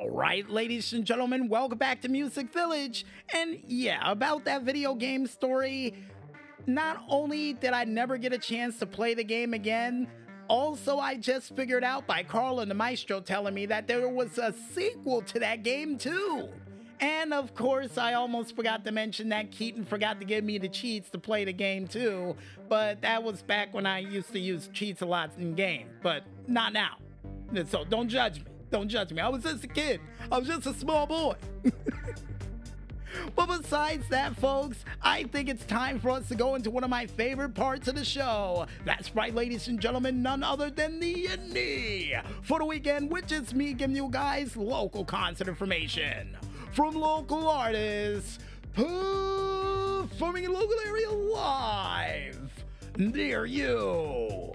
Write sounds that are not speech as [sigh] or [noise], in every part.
All right, ladies and gentlemen, welcome back to Music Village. And yeah, about that video game story, not only did I never get a chance to play the game again, also I just figured out by Carl and the Maestro telling me that there was a sequel to that game too. And of course, I almost forgot to mention that Keaton forgot to give me the cheats to play the game too, but that was back when I used to use cheats a lot in game, but not now. So don't judge me. Don't judge me. I was just a kid. I was just a small boy. [laughs] but besides that, folks, I think it's time for us to go into one of my favorite parts of the show. That's right, ladies and gentlemen, none other than the Indy for the weekend, which is me giving you guys local concert information from local artists performing in local area live near you.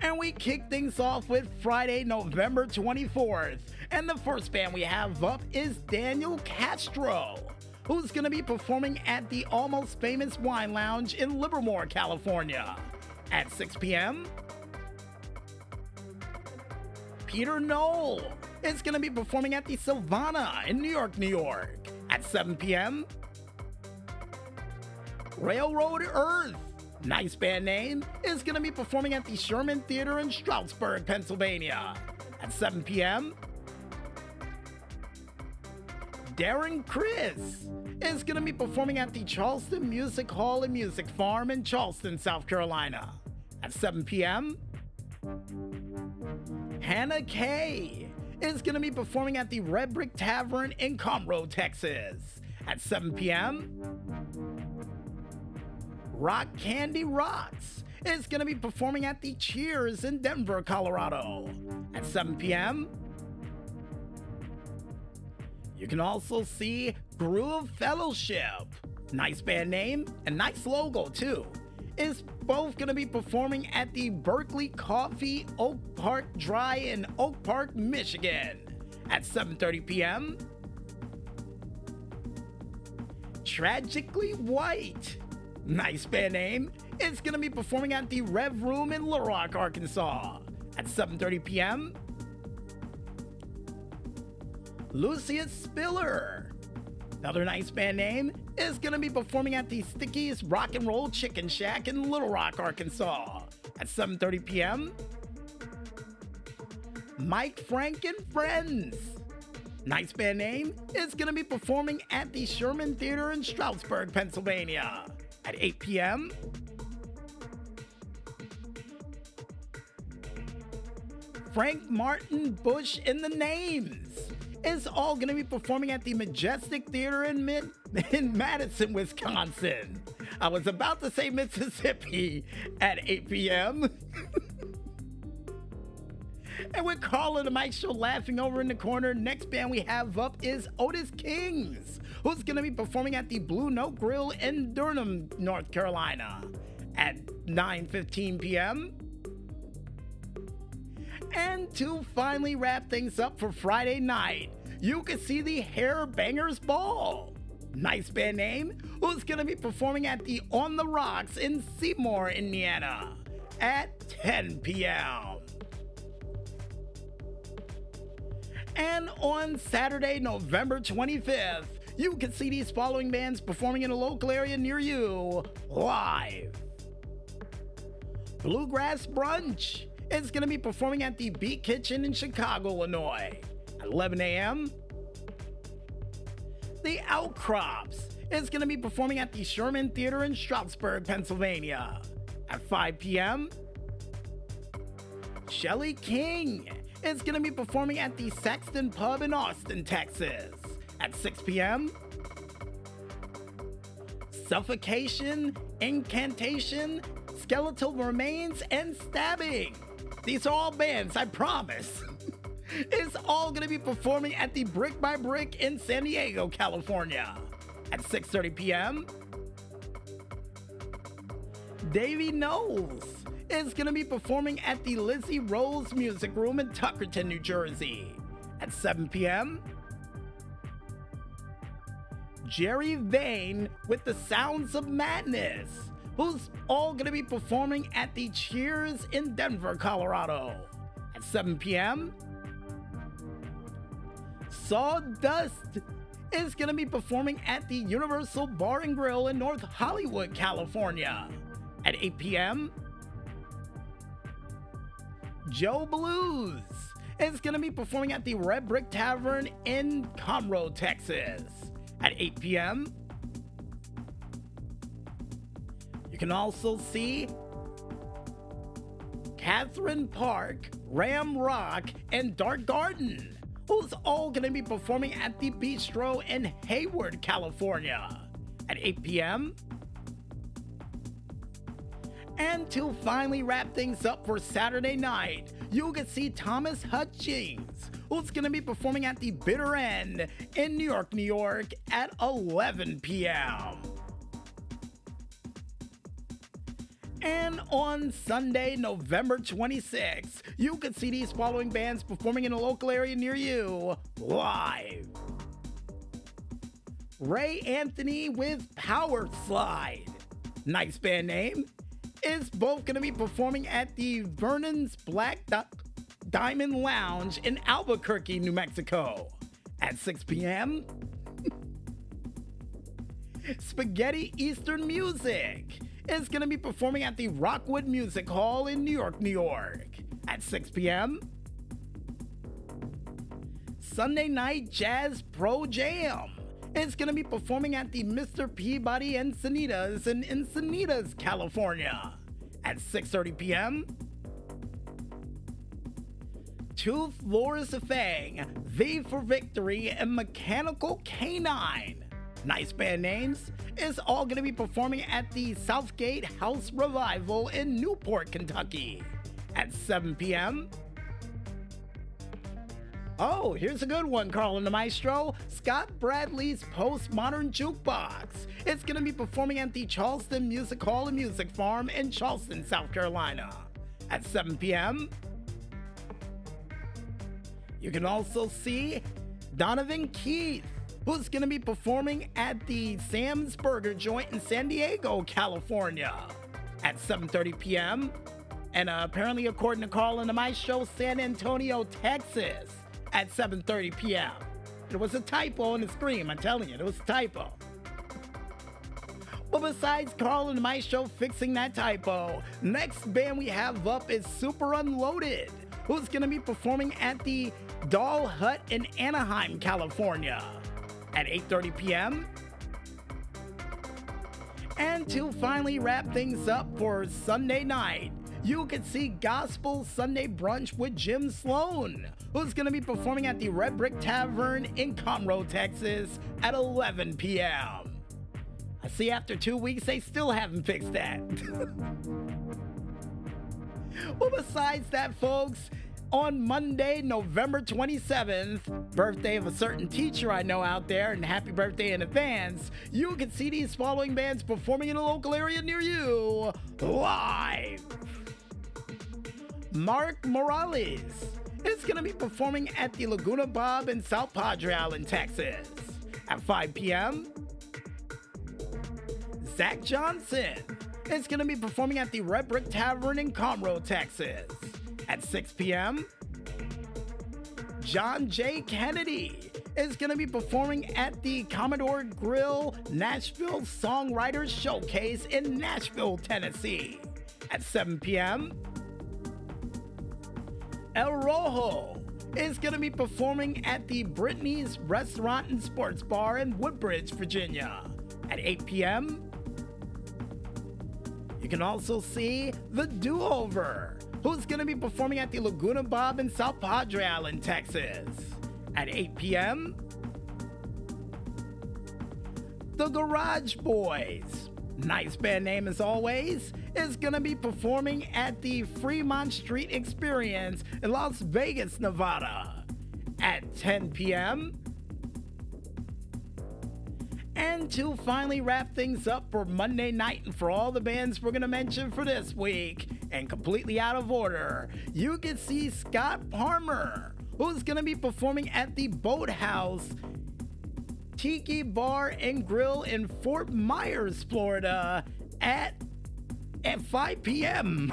And we kick things off with Friday, November 24th. And the first band we have up is Daniel Castro, who's going to be performing at the Almost Famous Wine Lounge in Livermore, California at 6 p.m. Peter Knoll is going to be performing at the Silvana in New York, New York at 7 p.m. Railroad Earth nice band name, is going to be performing at the Sherman Theater in Stroudsburg, Pennsylvania at 7 p.m. Darren Chris is going to be performing at the Charleston Music Hall and Music Farm in Charleston, South Carolina at 7 p.m. Hannah Kay is going to be performing at the Red Brick Tavern in Conroe, Texas at 7 p.m. Rock Candy Rocks is going to be performing at the Cheers in Denver, Colorado at 7 p.m. You can also see Groove Fellowship, nice band name and nice logo too, is both going to be performing at the Berkeley Coffee Oak Park Dry in Oak Park, Michigan at 7:30 p.m. Tragically White nice band name, is going to be performing at the Rev Room in Little Rock, Arkansas at 7:30 p.m. Lucious Spiller, another nice band name, is going to be performing at the Stickyz Rock and Roll Chicken Shack in Little Rock, Arkansas at 7:30 p.m. Mike Frank and Friends. Nice band name is going to be performing at the Sherman Theater in Stroudsburg, Pennsylvania at 8 p.m. Frank Martin Bush in the Names is all going to be performing at the Majestic Theater in, Mid- [laughs] in Madison, Wisconsin. I was about to say Mississippi at 8 p.m. [laughs] and Carl and the Mike Show laughing over in the corner, next band we have up is Otis Kings who's going to be performing at the Blue Note Grill in Durham, North Carolina at 9:15 p.m. And to finally wrap things up for Friday night, you can see the Hair Bangers Ball. Nice band name, who's going to be performing at the On the Rocks in Seymour, Indiana at 10 p.m. And on Saturday, November 25th, you can see these following bands performing in a local area near you live. Bluegrass Brunch is going to be performing at the Beat Kitchen in Chicago, Illinois at 11 a.m. The Outcrops is going to be performing at the Sherman Theater in Stroudsburg, Pennsylvania at 5 p.m. Shelly King is going to be performing at the Saxon Pub in Austin, Texas at 6 p.m. Suffocation, Incantation, Skeletal Remains, and Stabbing. These are all bands, I promise. [laughs] it's all going to be performing at the Brick by Brick in San Diego, California at 6:30 p.m. Davey Knowles is going to be performing at the Lizzie Rose Music Room in Tuckerton, New Jersey at 7 p.m. Jerry Vane with the Sounds of Madness, who's all going to be performing at the Cheers in Denver, Colorado at 7 p.m. Sawdust is going to be performing at the Universal Bar and Grill in North Hollywood, California at 8 p.m. Joe Blues is going to be performing at the Red Brick Tavern in Conroe, Texas at 8 p.m. You can also see Catherine Park, Ram Rock, and Dark Garden, who's all going to be performing at the Bistro in Hayward, California at 8 p.m. And to finally wrap things up for Saturday night, you can see Thomas Hutchings, who's going to be performing at the Bitter End in New York, New York at 11 p.m. And on Sunday, November 26th, you can see these following bands performing in a local area near you live. Ray Anthony with Power Slide. Nice band name. Is both going to be performing at the Vernon's Black Di- Diamond Lounge in Albuquerque, New Mexico at 6 p.m. [laughs] Spaghetti Eastern Music is going to be performing at the Rockwood Music Hall in New York, New York at 6 p.m. Sunday Night Jazz Pro Jam is going to be performing at the Mr. Peabody Encinitas in Encinitas, California at 6:30 p.m. Tooth Lors of Fang, V for Victory, and Mechanical Canine. Nice band names. Is all going to be performing at the Southgate House Revival in Newport, Kentucky at 7 p.m. Oh, here's a good one, Carl and the Maestro. Scott Bradley's Postmodern Jukebox. It's going to be performing at the Charleston Music Hall and Music Farm in Charleston, South Carolina at 7 p.m. You can also see Donovan Keith, who's going to be performing at the Sam's Burger Joint in San Diego, California at 7:30 p.m. And uh, apparently, according to Carl and the Maestro, San Antonio, Texas at 7:30 p.m. It was a typo on the screen. I'm telling you, it was a typo. But besides Carl and the Maestro fixing that typo, next band we have up is Super Unloaded, who's to be performing at the Doll Hut in Anaheim, California at 8:30 p.m. And to finally wrap things up for Sunday night, you can see Gospel Sunday Brunch with Jim Sloan, who's going to be performing at the Red Brick Tavern in Conroe, Texas at 11 p.m. I see after two weeks they still haven't fixed that. [laughs] well, besides that, folks, on Monday, November 27th, birthday of a certain teacher I know out there, and happy birthday in advance, you can see these following bands performing in a local area near you live. Mark Morales is going to be performing at the Laguna Bob in South Padre Island, Texas at 5 p.m. Zach Johnson is going to be performing at the Red Brick Tavern in Conroe, Texas at 6 p.m. John J. Kennedy is going to be performing at the Commodore Grill Nashville Songwriters Showcase in Nashville, Tennessee at 7 p.m. El Rojo is going to be performing at the Brittany's Restaurant and Sports Bar in Woodbridge, Virginia at 8 p.m. You can also see The Do Over, who's going to be performing at the Laguna Bob in South Padre Island, Texas at 8 p.m. The Garage Boys, nice band name as always, is going to be performing at the Fremont Street Experience in Las Vegas, Nevada at 10 p.m. And to finally wrap things up for Monday night and for all the bands we're going to mention for this week, and completely out of order, you can see Scott Palmer, who's going to be performing at the Boathouse Tiki Bar and Grill in Fort Myers, Florida at at 5 p.m.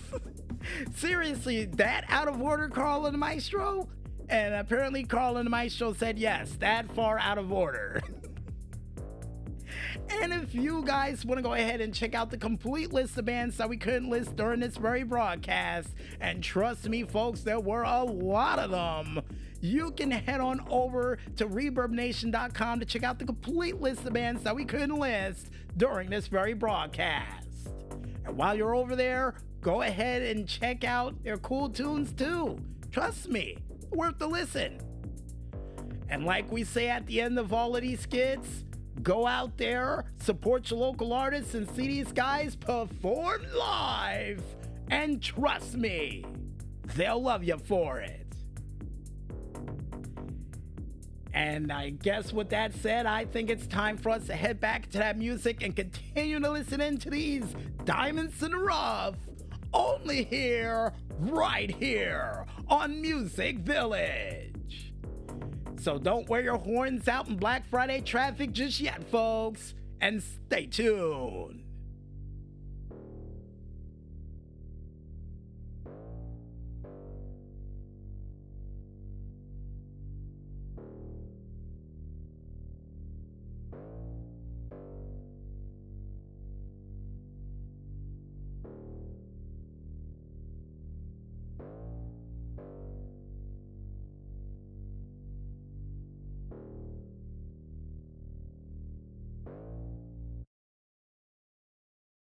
[laughs] Seriously, that out of order, Carl and Maestro? And apparently, Carl and Maestro said yes, that far out of order. [laughs] And if you guys want to go ahead and check out the complete list of bands that we couldn't list during this very broadcast, and trust me, folks, there were a lot of them, you can head on over to ReverbNation.com to check out the complete list of bands that we couldn't list during this very broadcast. And while you're over there, go ahead and check out their cool tunes too. Trust me, worth the listen. And like we say at the end of all of these skits, Go out there, support your local artists, and see these guys perform live. And trust me, they'll love you for it. And I guess with that said, I think it's time for us to head back to that music and continue to listen into these diamonds in the rough. Only here, right here on Music Village. So don't wear your horns out in Black Friday traffic just yet, folks, and stay tuned.